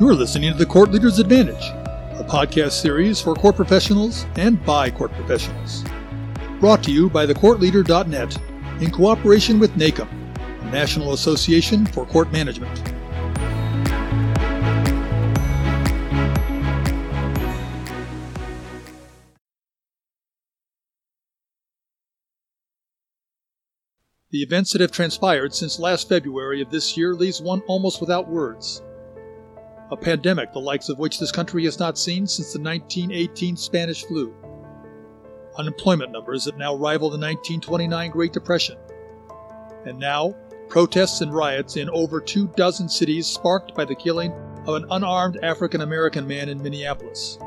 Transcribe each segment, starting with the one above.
You're listening to the Court Leader's Advantage, a podcast series for court professionals and by court professionals. Brought to you by thecourtleader.net in cooperation with NACM, the National Association for Court Management. The events that have transpired since last February of this year leaves one almost without words a pandemic the likes of which this country has not seen since the 1918 Spanish flu. Unemployment numbers that now rival the 1929 Great Depression. And now, protests and riots in over two dozen cities sparked by the killing of an unarmed African American man in Minneapolis.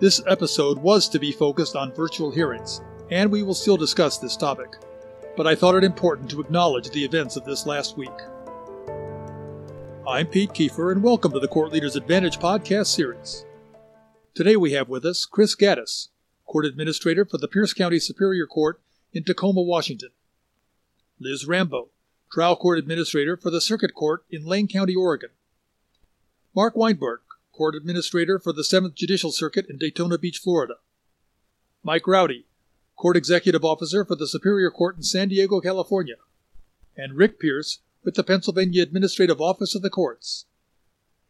This episode was to be focused on virtual hearings, and we will still discuss this topic. But I thought it important to acknowledge the events of this last week. I'm Pete Kiefer, and welcome to the Court Leaders Advantage podcast series. Today we have with us Chris Gaddis, Court Administrator for the Pierce County Superior Court in Tacoma, Washington. Liz Rambo, Trial Court Administrator for the Circuit Court in Lane County, Oregon. Mark Weinberg, Court Administrator for the 7th Judicial Circuit in Daytona Beach, Florida. Mike Roddy, Court Executive Officer for the Superior Court in San Diego, California. And Rick Pierce, with the Pennsylvania Administrative Office of the Courts.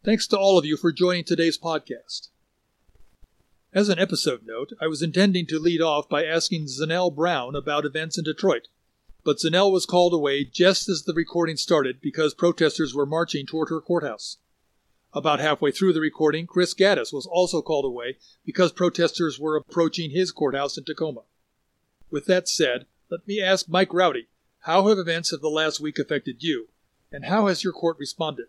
Thanks to all of you for joining today's podcast. As an episode note, I was intending to lead off by asking Zenell Brown about events in Detroit, but Zenell was called away just as the recording started because protesters were marching toward her courthouse. About halfway through the recording, Chris Gaddis was also called away because protesters were approaching his courthouse in Tacoma. With that said, let me ask Mike Roddy how have events of the last week affected you, and how has your court responded?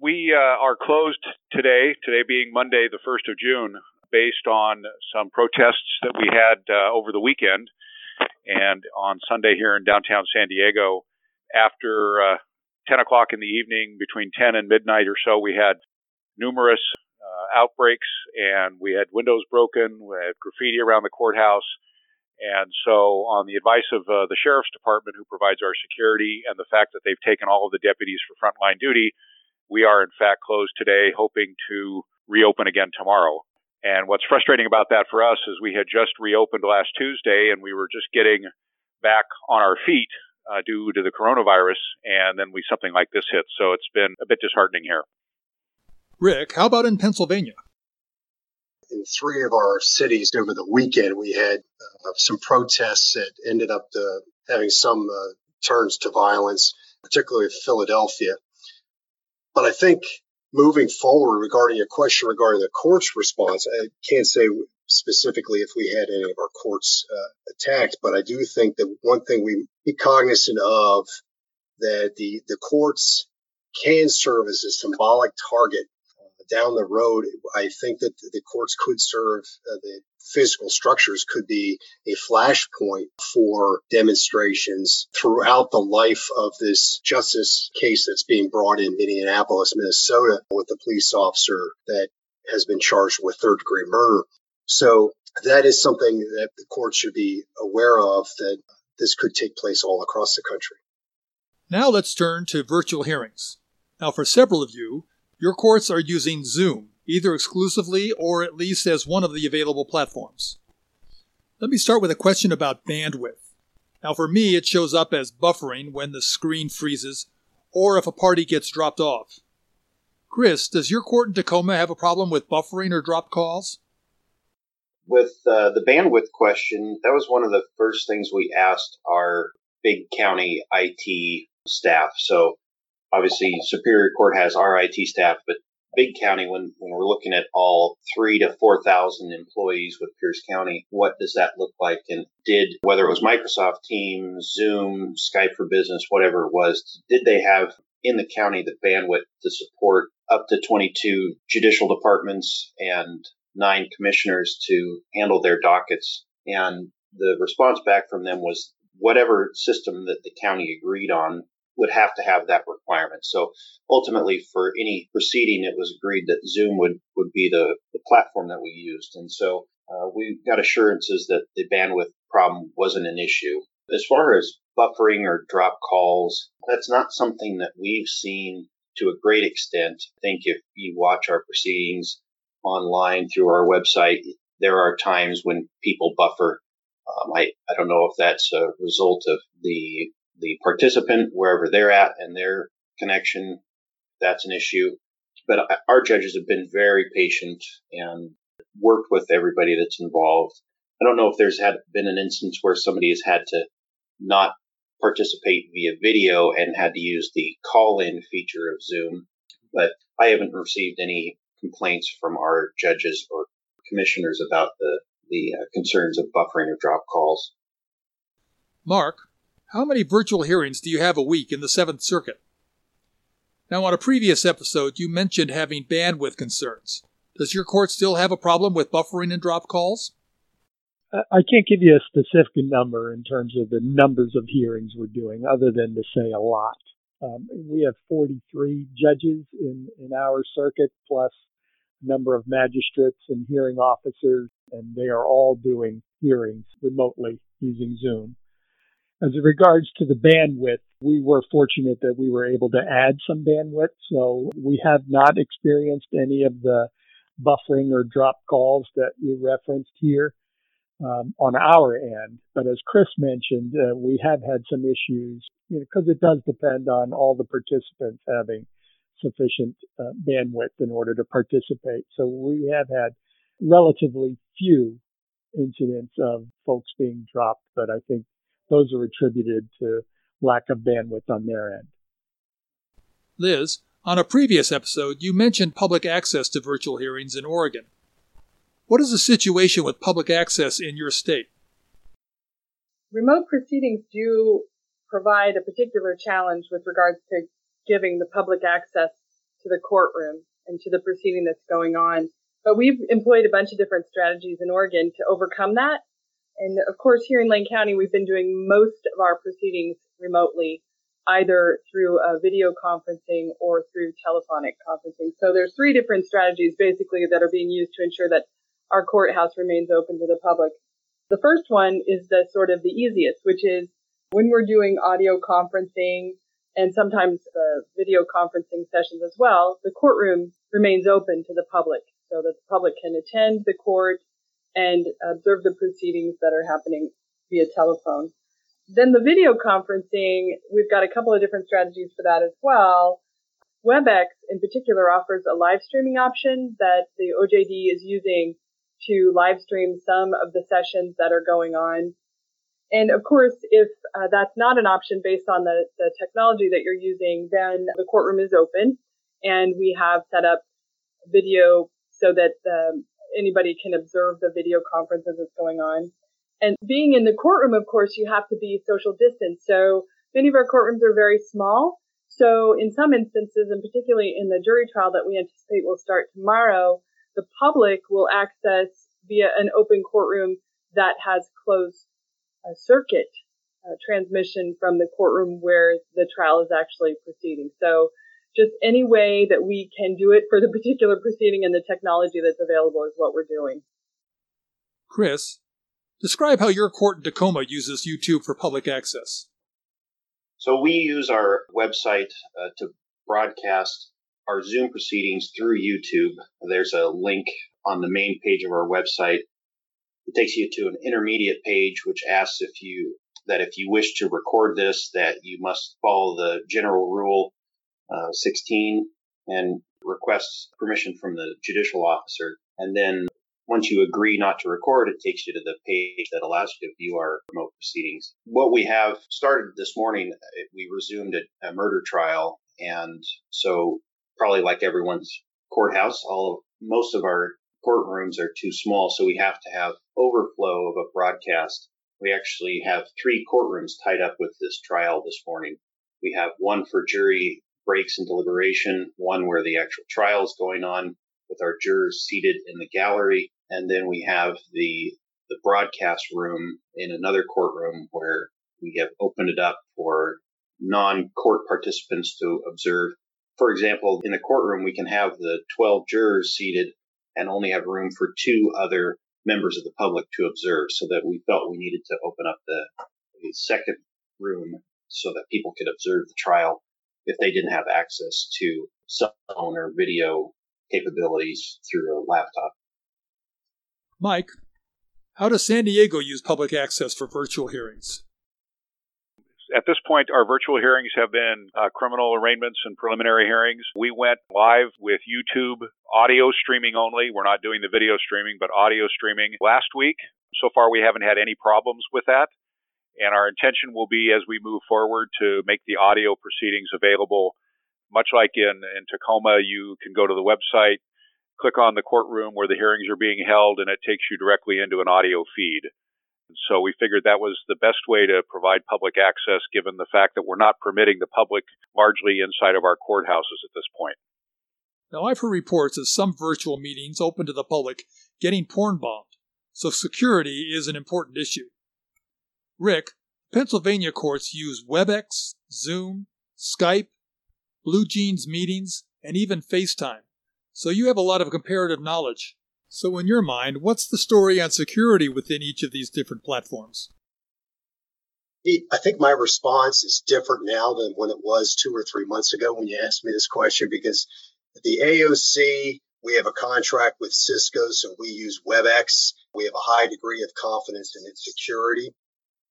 We uh, are closed today, today being Monday, the 1st of June, based on some protests that we had uh, over the weekend and on Sunday here in downtown San Diego. After uh, 10 o'clock in the evening, between 10 and midnight or so, we had numerous uh, outbreaks and we had windows broken, we had graffiti around the courthouse. And so, on the advice of uh, the sheriff's department, who provides our security, and the fact that they've taken all of the deputies for frontline duty, we are in fact closed today, hoping to reopen again tomorrow. And what's frustrating about that for us is we had just reopened last Tuesday, and we were just getting back on our feet uh, due to the coronavirus, and then we something like this hit. So it's been a bit disheartening here. Rick, how about in Pennsylvania? In three of our cities over the weekend, we had uh, some protests that ended up uh, having some uh, turns to violence, particularly Philadelphia. But I think moving forward regarding your question regarding the court's response, I can't say specifically if we had any of our courts uh, attacked, but I do think that one thing we be cognizant of that the the courts can serve as a symbolic target down the road, I think that the courts could serve uh, the physical structures could be a flashpoint for demonstrations throughout the life of this justice case that's being brought in Minneapolis, Minnesota, with the police officer that has been charged with third degree murder. So that is something that the court should be aware of that this could take place all across the country. Now let's turn to virtual hearings. Now, for several of you, your courts are using Zoom, either exclusively or at least as one of the available platforms. Let me start with a question about bandwidth. Now, for me, it shows up as buffering when the screen freezes or if a party gets dropped off. Chris, does your court in Tacoma have a problem with buffering or dropped calls? With uh, the bandwidth question, that was one of the first things we asked our big county IT staff. So obviously Superior Court has our IT staff, but Big County, when, when we're looking at all three to 4,000 employees with Pierce County, what does that look like? And did, whether it was Microsoft Teams, Zoom, Skype for Business, whatever it was, did they have in the county the bandwidth to support up to 22 judicial departments and nine commissioners to handle their dockets? And the response back from them was whatever system that the county agreed on would have to have that requirement. So ultimately, for any proceeding, it was agreed that Zoom would, would be the, the platform that we used. And so uh, we got assurances that the bandwidth problem wasn't an issue. As far as buffering or drop calls, that's not something that we've seen to a great extent. I think if you watch our proceedings online through our website, there are times when people buffer. Um, I, I don't know if that's a result of the the participant wherever they're at and their connection. That's an issue. But our judges have been very patient and worked with everybody that's involved. I don't know if there's had been an instance where somebody has had to not participate via video and had to use the call in feature of Zoom, but I haven't received any complaints from our judges or commissioners about the, the uh, concerns of buffering or drop calls. Mark, how many virtual hearings do you have a week in the Seventh Circuit? Now, on a previous episode, you mentioned having bandwidth concerns. Does your court still have a problem with buffering and drop calls? I can't give you a specific number in terms of the numbers of hearings we're doing, other than to say a lot. Um, we have 43 judges in, in our circuit, plus number of magistrates and hearing officers, and they are all doing hearings remotely using Zoom. As regards to the bandwidth, we were fortunate that we were able to add some bandwidth, so we have not experienced any of the buffering or drop calls that you referenced here um, on our end. But as Chris mentioned, uh, we have had some issues because you know, it does depend on all the participants having sufficient uh, bandwidth in order to participate. So we have had relatively few incidents of folks being dropped, but I think those are attributed to lack of bandwidth on their end. Liz, on a previous episode, you mentioned public access to virtual hearings in Oregon. What is the situation with public access in your state? Remote proceedings do provide a particular challenge with regards to giving the public access to the courtroom and to the proceeding that's going on. But we've employed a bunch of different strategies in Oregon to overcome that. And of course, here in Lane County, we've been doing most of our proceedings remotely, either through uh, video conferencing or through telephonic conferencing. So there's three different strategies basically that are being used to ensure that our courthouse remains open to the public. The first one is the sort of the easiest, which is when we're doing audio conferencing and sometimes the video conferencing sessions as well, the courtroom remains open to the public so that the public can attend the court and observe the proceedings that are happening via telephone. Then the video conferencing, we've got a couple of different strategies for that as well. WebEx in particular offers a live streaming option that the OJD is using to live stream some of the sessions that are going on. And of course, if uh, that's not an option based on the, the technology that you're using, then the courtroom is open and we have set up video so that um, anybody can observe the video conference as it's going on. And being in the courtroom, of course, you have to be social distance. So many of our courtrooms are very small. So in some instances, and particularly in the jury trial that we anticipate will start tomorrow, the public will access via an open courtroom that has closed uh, circuit uh, transmission from the courtroom where the trial is actually proceeding. So just any way that we can do it for the particular proceeding and the technology that's available is what we're doing. Chris, describe how your court in Tacoma uses YouTube for public access. So we use our website uh, to broadcast our Zoom proceedings through YouTube. There's a link on the main page of our website. It takes you to an intermediate page, which asks if you that if you wish to record this, that you must follow the general rule uh, 16 and requests permission from the judicial officer. And then once you agree not to record, it takes you to the page that allows you to view our remote proceedings. What we have started this morning, we resumed a, a murder trial. And so probably like everyone's courthouse, all of, most of our courtrooms are too small, so we have to have overflow of a broadcast. We actually have three courtrooms tied up with this trial this morning. We have one for jury breaks and deliberation, one where the actual trial is going on with our jurors seated in the gallery, and then we have the the broadcast room in another courtroom where we have opened it up for non-court participants to observe for example, in the courtroom, we can have the 12 jurors seated and only have room for two other members of the public to observe so that we felt we needed to open up the, the second room so that people could observe the trial. If they didn't have access to cell phone or video capabilities through a laptop. Mike, how does San Diego use public access for virtual hearings? At this point, our virtual hearings have been uh, criminal arraignments and preliminary hearings. We went live with YouTube audio streaming only. We're not doing the video streaming, but audio streaming last week. So far, we haven't had any problems with that. And our intention will be as we move forward to make the audio proceedings available. Much like in, in Tacoma, you can go to the website, click on the courtroom where the hearings are being held, and it takes you directly into an audio feed. So we figured that was the best way to provide public access given the fact that we're not permitting the public largely inside of our courthouses at this point. Now, I've heard reports of some virtual meetings open to the public getting porn bombed, so security is an important issue. Rick, Pennsylvania courts use WebEx, Zoom, Skype, BlueJeans meetings, and even FaceTime, so you have a lot of comparative knowledge. So, in your mind, what's the story on security within each of these different platforms? I think my response is different now than when it was two or three months ago when you asked me this question because the AOC, we have a contract with Cisco, so we use WebEx. We have a high degree of confidence in its security.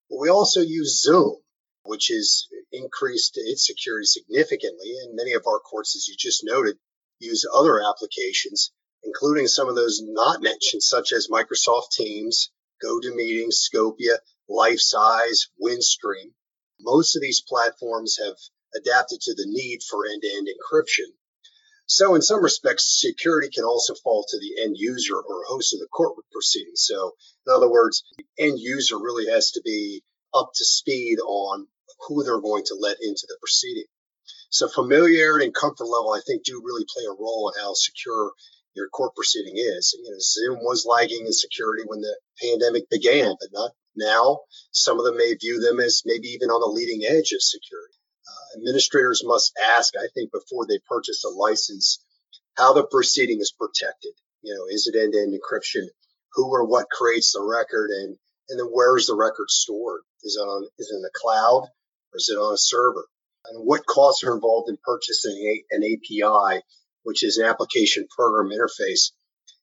We also use Zoom, which has increased its security significantly. And many of our courts, as you just noted, use other applications including some of those not mentioned, such as Microsoft Teams, GoToMeeting, Scopia, Lifesize, Windstream. Most of these platforms have adapted to the need for end-to-end encryption. So in some respects, security can also fall to the end user or host of the court proceedings. So in other words, the end user really has to be up to speed on who they're going to let into the proceeding. So familiarity and comfort level, I think, do really play a role in how secure your court proceeding is. You know, Zoom was lagging in security when the pandemic began, but not now. Some of them may view them as maybe even on the leading edge of security. Administrators must ask, I think, before they purchase a license, how the proceeding is protected. You know, is it end-to-end encryption? Who or what creates the record, and and then where is the record stored? Is it on is it in the cloud or is it on a server? And what costs are involved in purchasing an API which is an application program interface.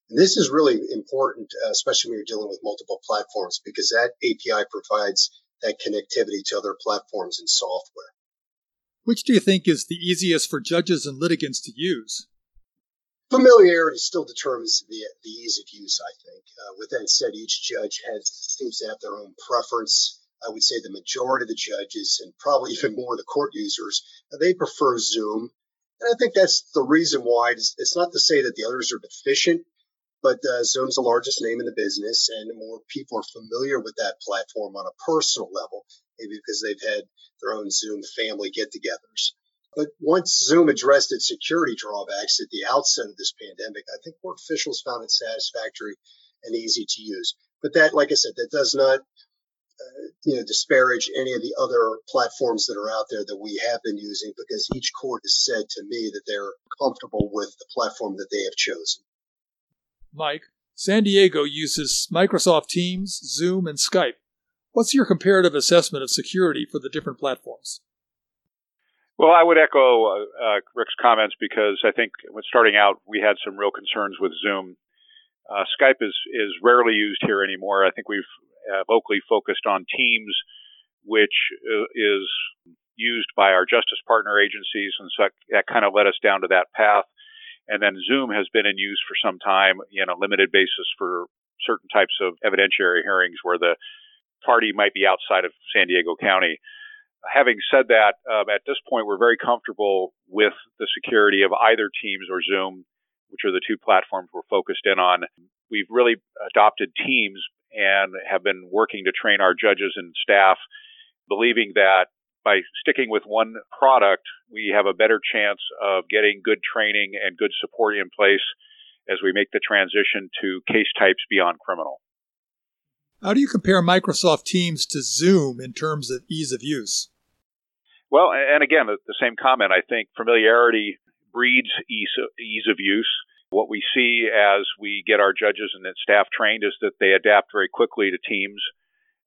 And this is really important, uh, especially when you're dealing with multiple platforms, because that API provides that connectivity to other platforms and software. Which do you think is the easiest for judges and litigants to use? Familiarity still determines the, the ease of use, I think. Uh, with that said, each judge has seems to have their own preference. I would say the majority of the judges, and probably even more of the court users, uh, they prefer Zoom and I think that's the reason why. It's, it's not to say that the others are deficient, but uh, Zoom's the largest name in the business, and more people are familiar with that platform on a personal level, maybe because they've had their own Zoom family get-togethers. But once Zoom addressed its security drawbacks at the outset of this pandemic, I think court officials found it satisfactory and easy to use. But that, like I said, that does not uh, you know, disparage any of the other platforms that are out there that we have been using because each court has said to me that they're comfortable with the platform that they have chosen. Mike, San Diego uses Microsoft Teams, Zoom, and Skype. What's your comparative assessment of security for the different platforms? Well, I would echo uh, uh, Rick's comments because I think when starting out, we had some real concerns with Zoom. Uh, Skype is is rarely used here anymore. I think we've uh, locally focused on teams, which uh, is used by our justice partner agencies, and so that kind of led us down to that path. And then Zoom has been in use for some time in a limited basis for certain types of evidentiary hearings where the party might be outside of San Diego County. Having said that, um, at this point, we're very comfortable with the security of either Teams or Zoom, which are the two platforms we're focused in on. We've really adopted Teams and have been working to train our judges and staff, believing that by sticking with one product, we have a better chance of getting good training and good support in place as we make the transition to case types beyond criminal. How do you compare Microsoft Teams to Zoom in terms of ease of use? Well, and again, the same comment. I think familiarity breeds ease of use. What we see as we get our judges and staff trained is that they adapt very quickly to Teams.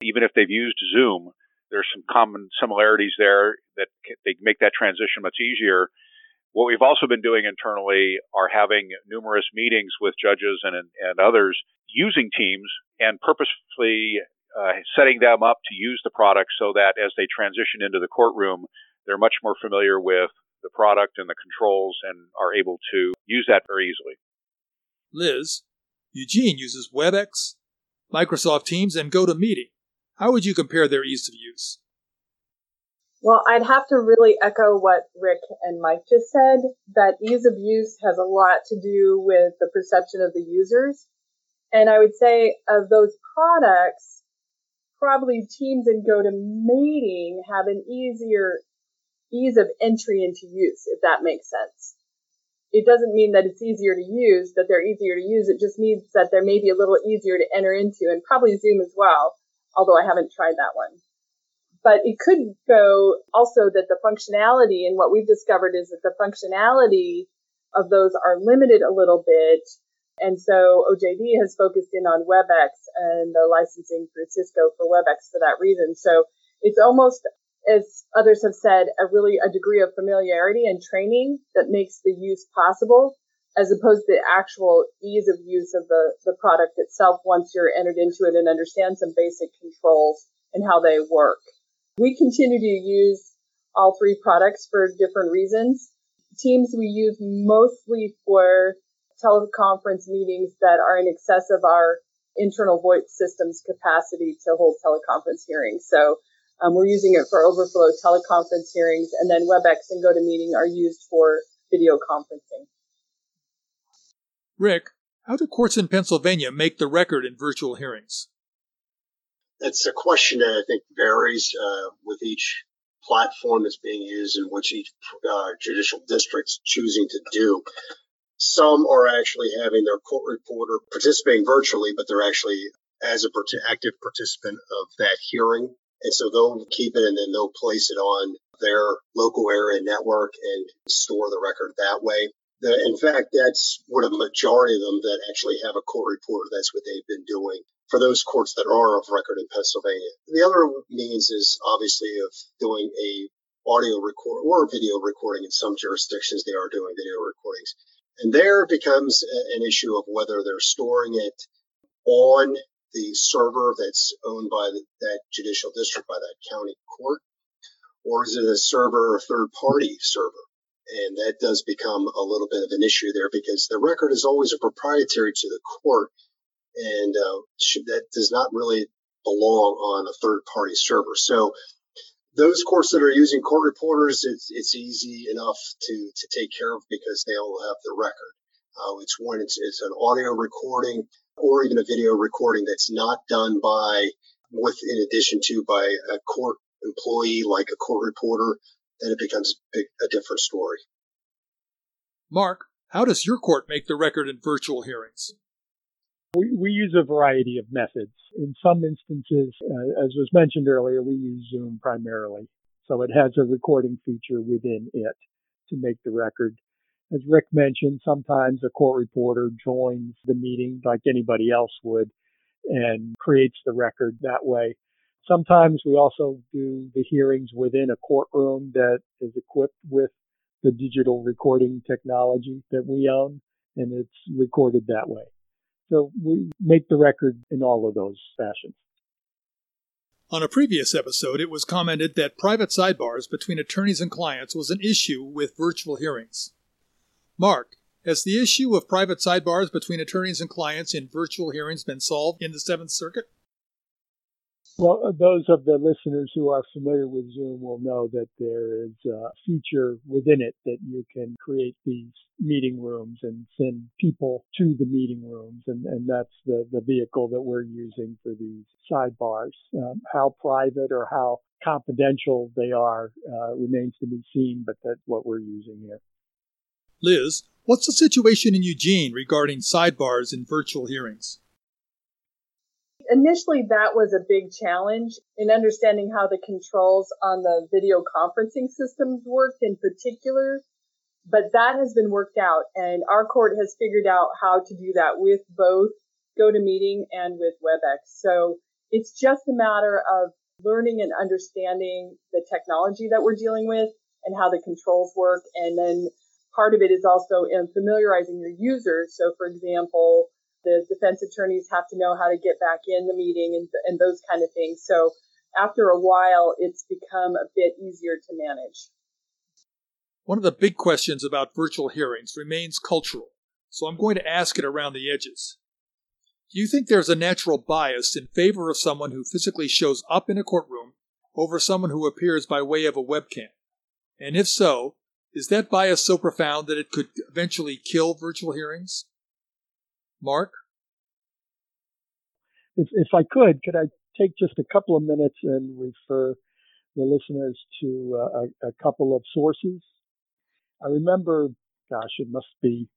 Even if they've used Zoom, there's some common similarities there that they make that transition much easier. What we've also been doing internally are having numerous meetings with judges and, and others using Teams and purposefully uh, setting them up to use the product so that as they transition into the courtroom, they're much more familiar with the product and the controls and are able to use that very easily. Liz, Eugene uses WebEx, Microsoft Teams, and GoToMeeting. How would you compare their ease of use? Well, I'd have to really echo what Rick and Mike just said, that ease of use has a lot to do with the perception of the users. And I would say of those products, probably Teams and GoToMeeting have an easier ease of entry into use, if that makes sense. It doesn't mean that it's easier to use, that they're easier to use. It just means that they're maybe a little easier to enter into and probably Zoom as well, although I haven't tried that one. But it could go also that the functionality and what we've discovered is that the functionality of those are limited a little bit. And so OJD has focused in on WebEx and the licensing through Cisco for WebEx for that reason. So it's almost as others have said, a really a degree of familiarity and training that makes the use possible, as opposed to the actual ease of use of the, the product itself once you're entered into it and understand some basic controls and how they work. We continue to use all three products for different reasons. Teams we use mostly for teleconference meetings that are in excess of our internal voice systems capacity to hold teleconference hearings. So um, we're using it for overflow teleconference hearings, and then WebEx and GoToMeeting are used for video conferencing. Rick, how do courts in Pennsylvania make the record in virtual hearings? That's a question that I think varies uh, with each platform that's being used and which each uh, judicial district's choosing to do. Some are actually having their court reporter participating virtually, but they're actually as a active participant of that hearing and so they'll keep it and then they'll place it on their local area network and store the record that way. The, in fact, that's what a majority of them that actually have a court reporter, that's what they've been doing for those courts that are of record in Pennsylvania. The other means is obviously of doing a audio record or video recording. In some jurisdictions, they are doing video recordings. And there becomes an issue of whether they're storing it on the server that's owned by the, that judicial district, by that county court, or is it a server, a third party server? And that does become a little bit of an issue there because the record is always a proprietary to the court, and uh, should, that does not really belong on a third party server. So those courts that are using court reporters, it's, it's easy enough to, to take care of because they all have the record. Uh, it's one, it's, it's an audio recording or even a video recording that's not done by, with in addition to by a court employee like a court reporter, then it becomes a, big, a different story. Mark, how does your court make the record in virtual hearings? We, we use a variety of methods. In some instances, uh, as was mentioned earlier, we use Zoom primarily. So it has a recording feature within it to make the record as Rick mentioned, sometimes a court reporter joins the meeting like anybody else would and creates the record that way. Sometimes we also do the hearings within a courtroom that is equipped with the digital recording technology that we own and it's recorded that way. So we make the record in all of those fashions. On a previous episode, it was commented that private sidebars between attorneys and clients was an issue with virtual hearings. Mark, has the issue of private sidebars between attorneys and clients in virtual hearings been solved in the Seventh Circuit? Well, uh, those of the listeners who are familiar with Zoom will know that there is a feature within it that you can create these meeting rooms and send people to the meeting rooms. And, and that's the, the vehicle that we're using for these sidebars. Um, how private or how confidential they are uh, remains to be seen, but that's what we're using here. Liz, what's the situation in Eugene regarding sidebars in virtual hearings? Initially, that was a big challenge in understanding how the controls on the video conferencing systems worked in particular. But that has been worked out, and our court has figured out how to do that with both GoToMeeting and with WebEx. So it's just a matter of learning and understanding the technology that we're dealing with and how the controls work. And then part of it is also in familiarizing your users. So for example, the defense attorneys have to know how to get back in the meeting and, and those kind of things. So after a while, it's become a bit easier to manage. One of the big questions about virtual hearings remains cultural, so I'm going to ask it around the edges. Do you think there's a natural bias in favor of someone who physically shows up in a courtroom over someone who appears by way of a webcam? And if so, is that bias so profound that it could eventually kill virtual hearings? Mark? If, if I could, could I take just a couple of minutes and refer the listeners to uh, a, a couple of sources? I remember, gosh, it must be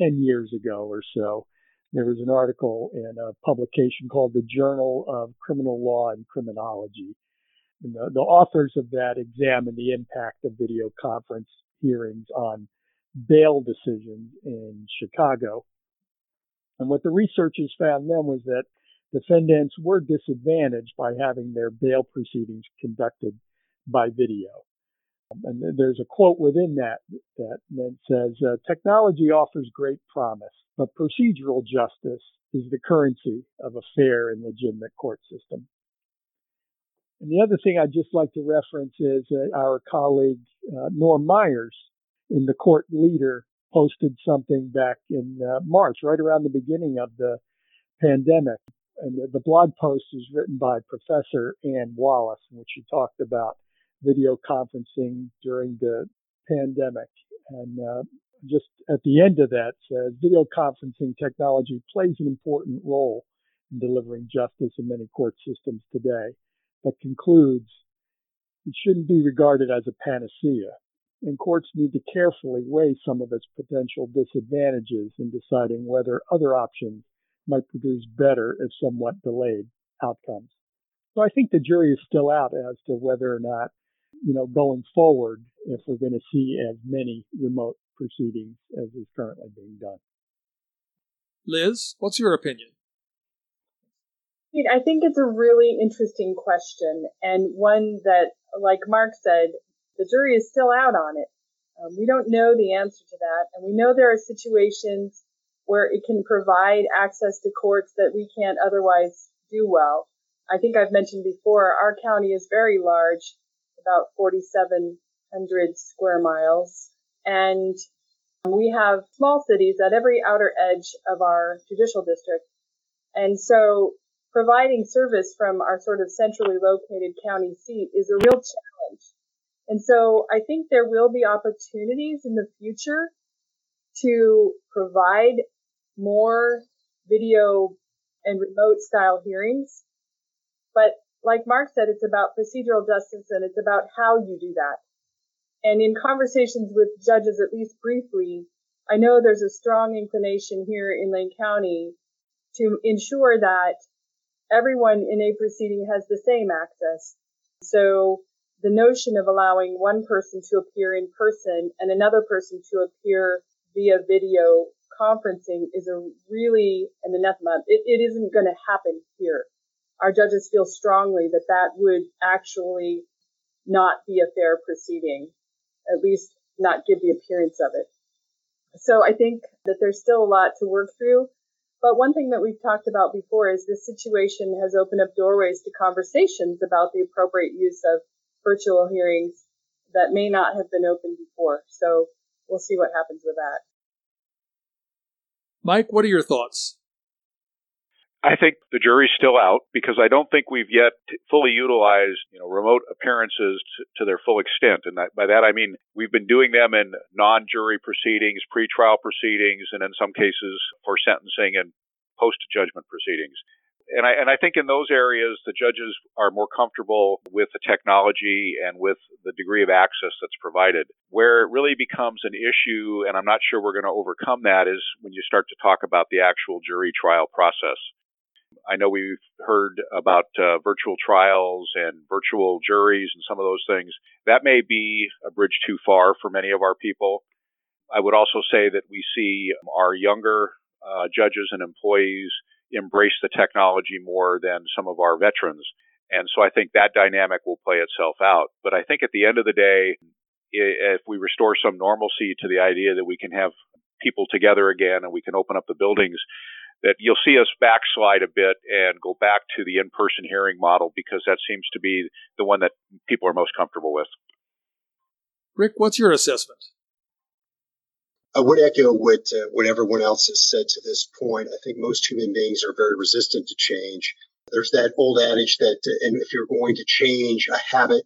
10 years ago or so, there was an article in a publication called the Journal of Criminal Law and Criminology. And the, the authors of that examined the impact of video conference hearings on bail decisions in Chicago. And what the researchers found then was that defendants were disadvantaged by having their bail proceedings conducted by video. And there's a quote within that that, says, uh, technology offers great promise, but procedural justice is the currency of a fair and legitimate court system. And the other thing I'd just like to reference is uh, our colleague uh, Norm Myers in the court leader posted something back in uh, March, right around the beginning of the pandemic. And the, the blog post is written by Professor Ann Wallace, in which she talked about video conferencing during the pandemic. And uh, just at the end of that says video conferencing technology plays an important role in delivering justice in many court systems today, but concludes it shouldn't be regarded as a panacea. And courts need to carefully weigh some of its potential disadvantages in deciding whether other options might produce better if somewhat delayed outcomes. So I think the jury is still out as to whether or not you know, going forward if we're going to see as many remote proceedings as is currently being done. Liz, what's your opinion? I think it's a really interesting question and one that, like Mark said, the jury is still out on it. Um, we don't know the answer to that, and we know there are situations where it can provide access to courts that we can't otherwise do well. I think I've mentioned before, our county is very large, about 4,700 square miles. And we have small cities at every outer edge of our judicial district. And so providing service from our sort of centrally located county seat is a real challenge. And so I think there will be opportunities in the future to provide more video and remote style hearings. But like Mark said, it's about procedural justice and it's about how you do that. And in conversations with judges, at least briefly, I know there's a strong inclination here in Lane County to ensure that everyone in a proceeding has the same access. So the notion of allowing one person to appear in person and another person to appear via video conferencing is a really an anathema. It, it isn't going to happen here our judges feel strongly that that would actually not be a fair proceeding, at least not give the appearance of it. So I think that there's still a lot to work through. But one thing that we've talked about before is this situation has opened up doorways to conversations about the appropriate use of virtual hearings that may not have been open before. So we'll see what happens with that. Mike, what are your thoughts? I think the jury's still out because I don't think we've yet fully utilized, you know, remote appearances to, to their full extent. And that, by that I mean we've been doing them in non-jury proceedings, pre-trial proceedings, and in some cases for sentencing and post-judgment proceedings. And I, and I think in those areas, the judges are more comfortable with the technology and with the degree of access that's provided. Where it really becomes an issue, and I'm not sure we're going to overcome that, is when you start to talk about the actual jury trial process. I know we've heard about uh, virtual trials and virtual juries and some of those things. That may be a bridge too far for many of our people. I would also say that we see our younger uh, judges and employees embrace the technology more than some of our veterans. And so I think that dynamic will play itself out. But I think at the end of the day, if we restore some normalcy to the idea that we can have people together again and we can open up the buildings, that you'll see us backslide a bit and go back to the in-person hearing model because that seems to be the one that people are most comfortable with. Rick, what's your assessment? I would echo what uh, what everyone else has said to this point. I think most human beings are very resistant to change. There's that old adage that, uh, and if you're going to change a habit,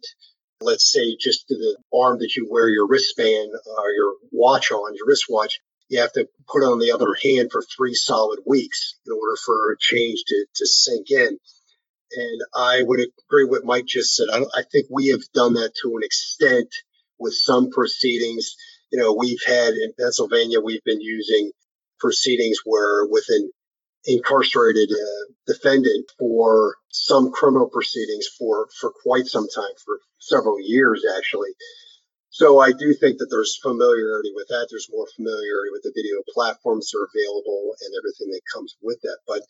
let's say just to the arm that you wear your wristband or your watch on, your wristwatch, you have to put on the other hand for three solid weeks in order for a change to, to sink in. And I would agree with Mike just said. I, I think we have done that to an extent with some proceedings. You know, we've had in Pennsylvania, we've been using proceedings where with an incarcerated uh, defendant for some criminal proceedings for, for quite some time, for several years actually. So I do think that there's familiarity with that. There's more familiarity with the video platforms that are available and everything that comes with that. But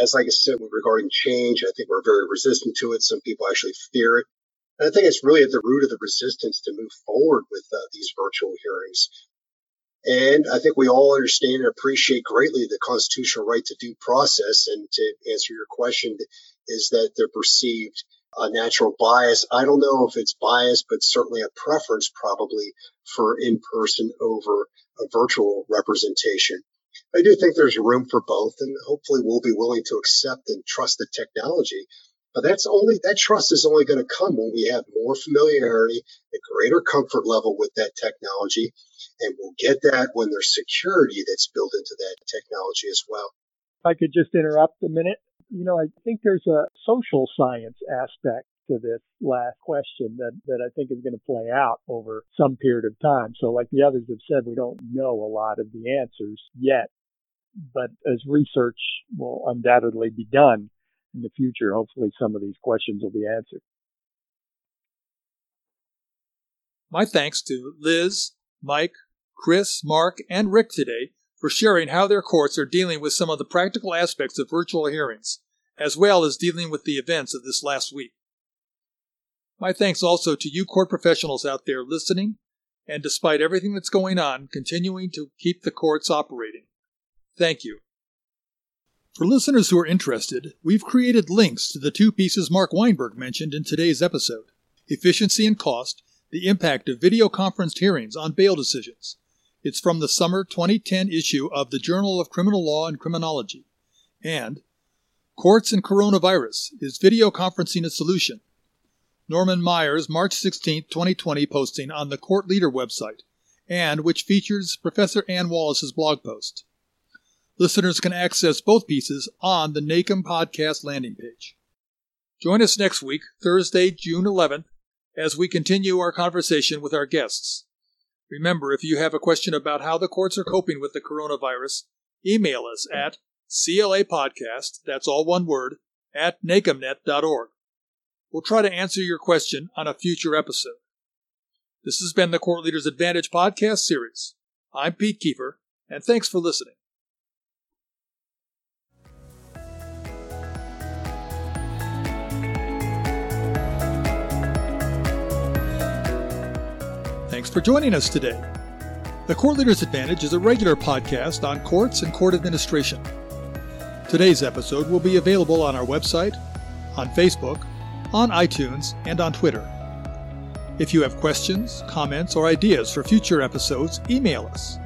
as like I said, regarding change, I think we're very resistant to it. Some people actually fear it. And I think it's really at the root of the resistance to move forward with uh, these virtual hearings. And I think we all understand and appreciate greatly the constitutional right to due process. And to answer your question, is that they're perceived a natural bias. I don't know if it's bias, but certainly a preference probably for in person over a virtual representation. I do think there's room for both, and hopefully we'll be willing to accept and trust the technology. But that's only that trust is only going to come when we have more familiarity, a greater comfort level with that technology, and we'll get that when there's security that's built into that technology as well. If I could just interrupt a minute you know, I think there's a social science aspect to this last question that, that I think is going to play out over some period of time. So like the others have said, we don't know a lot of the answers yet, but as research will undoubtedly be done in the future, hopefully some of these questions will be answered. My thanks to Liz, Mike, Chris, Mark, and Rick today for sharing how their courts are dealing with some of the practical aspects of virtual hearings, as well as dealing with the events of this last week. My thanks also to you court professionals out there listening and despite everything that's going on, continuing to keep the courts operating. Thank you. For listeners who are interested, we've created links to the two pieces Mark Weinberg mentioned in today's episode Efficiency and Cost, the Impact of Video Conferenced Hearings on Bail Decisions, it's from the summer 2010 issue of the Journal of Criminal Law and Criminology. And Courts and Coronavirus Is Video Conferencing a Solution? Norman Myers' March 16, 2020 posting on the Court Leader website, and which features Professor Ann Wallace's blog post. Listeners can access both pieces on the NACM podcast landing page. Join us next week, Thursday, June 11th, as we continue our conversation with our guests. Remember, if you have a question about how the courts are coping with the coronavirus, email us at CLApodcast, that's all one word, at nacmnet.org. We'll try to answer your question on a future episode. This has been the Court Leaders Advantage podcast series. I'm Pete Kiefer, and thanks for listening. Thanks for joining us today. The Court Leader's Advantage is a regular podcast on courts and court administration. Today's episode will be available on our website, on Facebook, on iTunes, and on Twitter. If you have questions, comments, or ideas for future episodes, email us.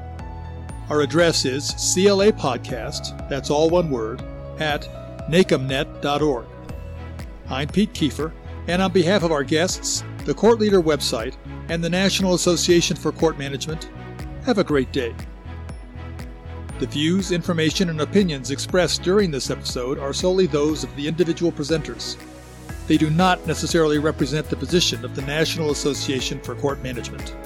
Our address is CLA Podcast, that's all one word, at nacmnet.org. I'm Pete Kiefer, and on behalf of our guests, the Court Leader website, and the National Association for Court Management, have a great day. The views, information, and opinions expressed during this episode are solely those of the individual presenters. They do not necessarily represent the position of the National Association for Court Management.